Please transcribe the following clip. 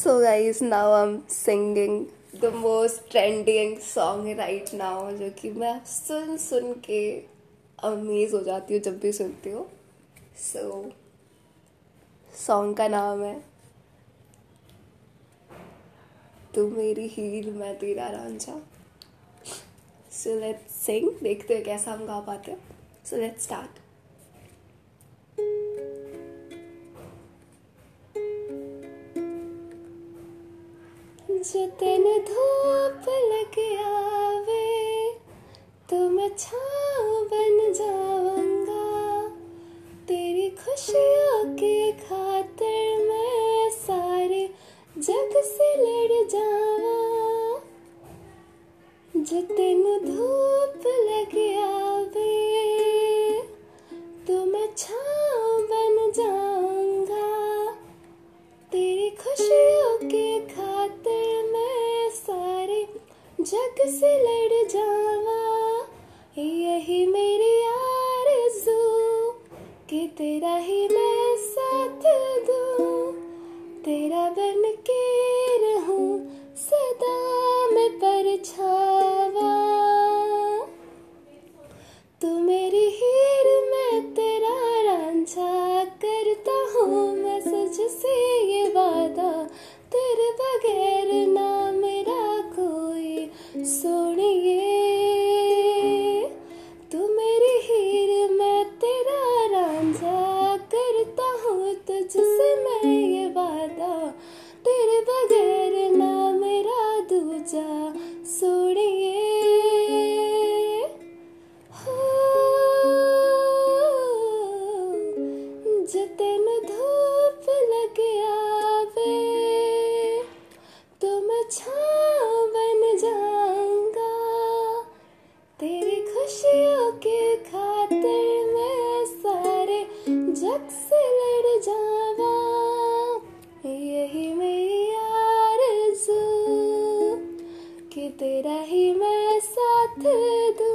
So guys, now I'm singing the most trending song right now जो कि मैं सुन सुन के अमेज हो जाती हूँ जब भी सुनती हूँ। सो so, सॉन्ग का नाम है तू मेरी हीर मैं तेरा रांझा। सो लेट्स सिंग देखते हैं कैसा हम गा पाते हैं। सो लेट्स स्टार्ट जितन धूप लग आवे तो मैं छाँव बन जाऊँगा तेरी खुशियों के खातिर मैं सारे जग से लड़ जावा। जितन धूप लग आवे जग से लड़ जावा, यही मेरी आरज़ू, कि तेरा ही मैं साथ दूँ, तेरा बन के रहूँ, सदा मैं परछावा। तुम्हें सुनिए, तू मेरी हीर, मैं तेरा रांझा करता हूँ तुझसे मैं ये वादा। तेरे बगैर ना मेरा दूजा, सोनिए। जो तेन ಕಾಣುತ್ತಿದ್ದು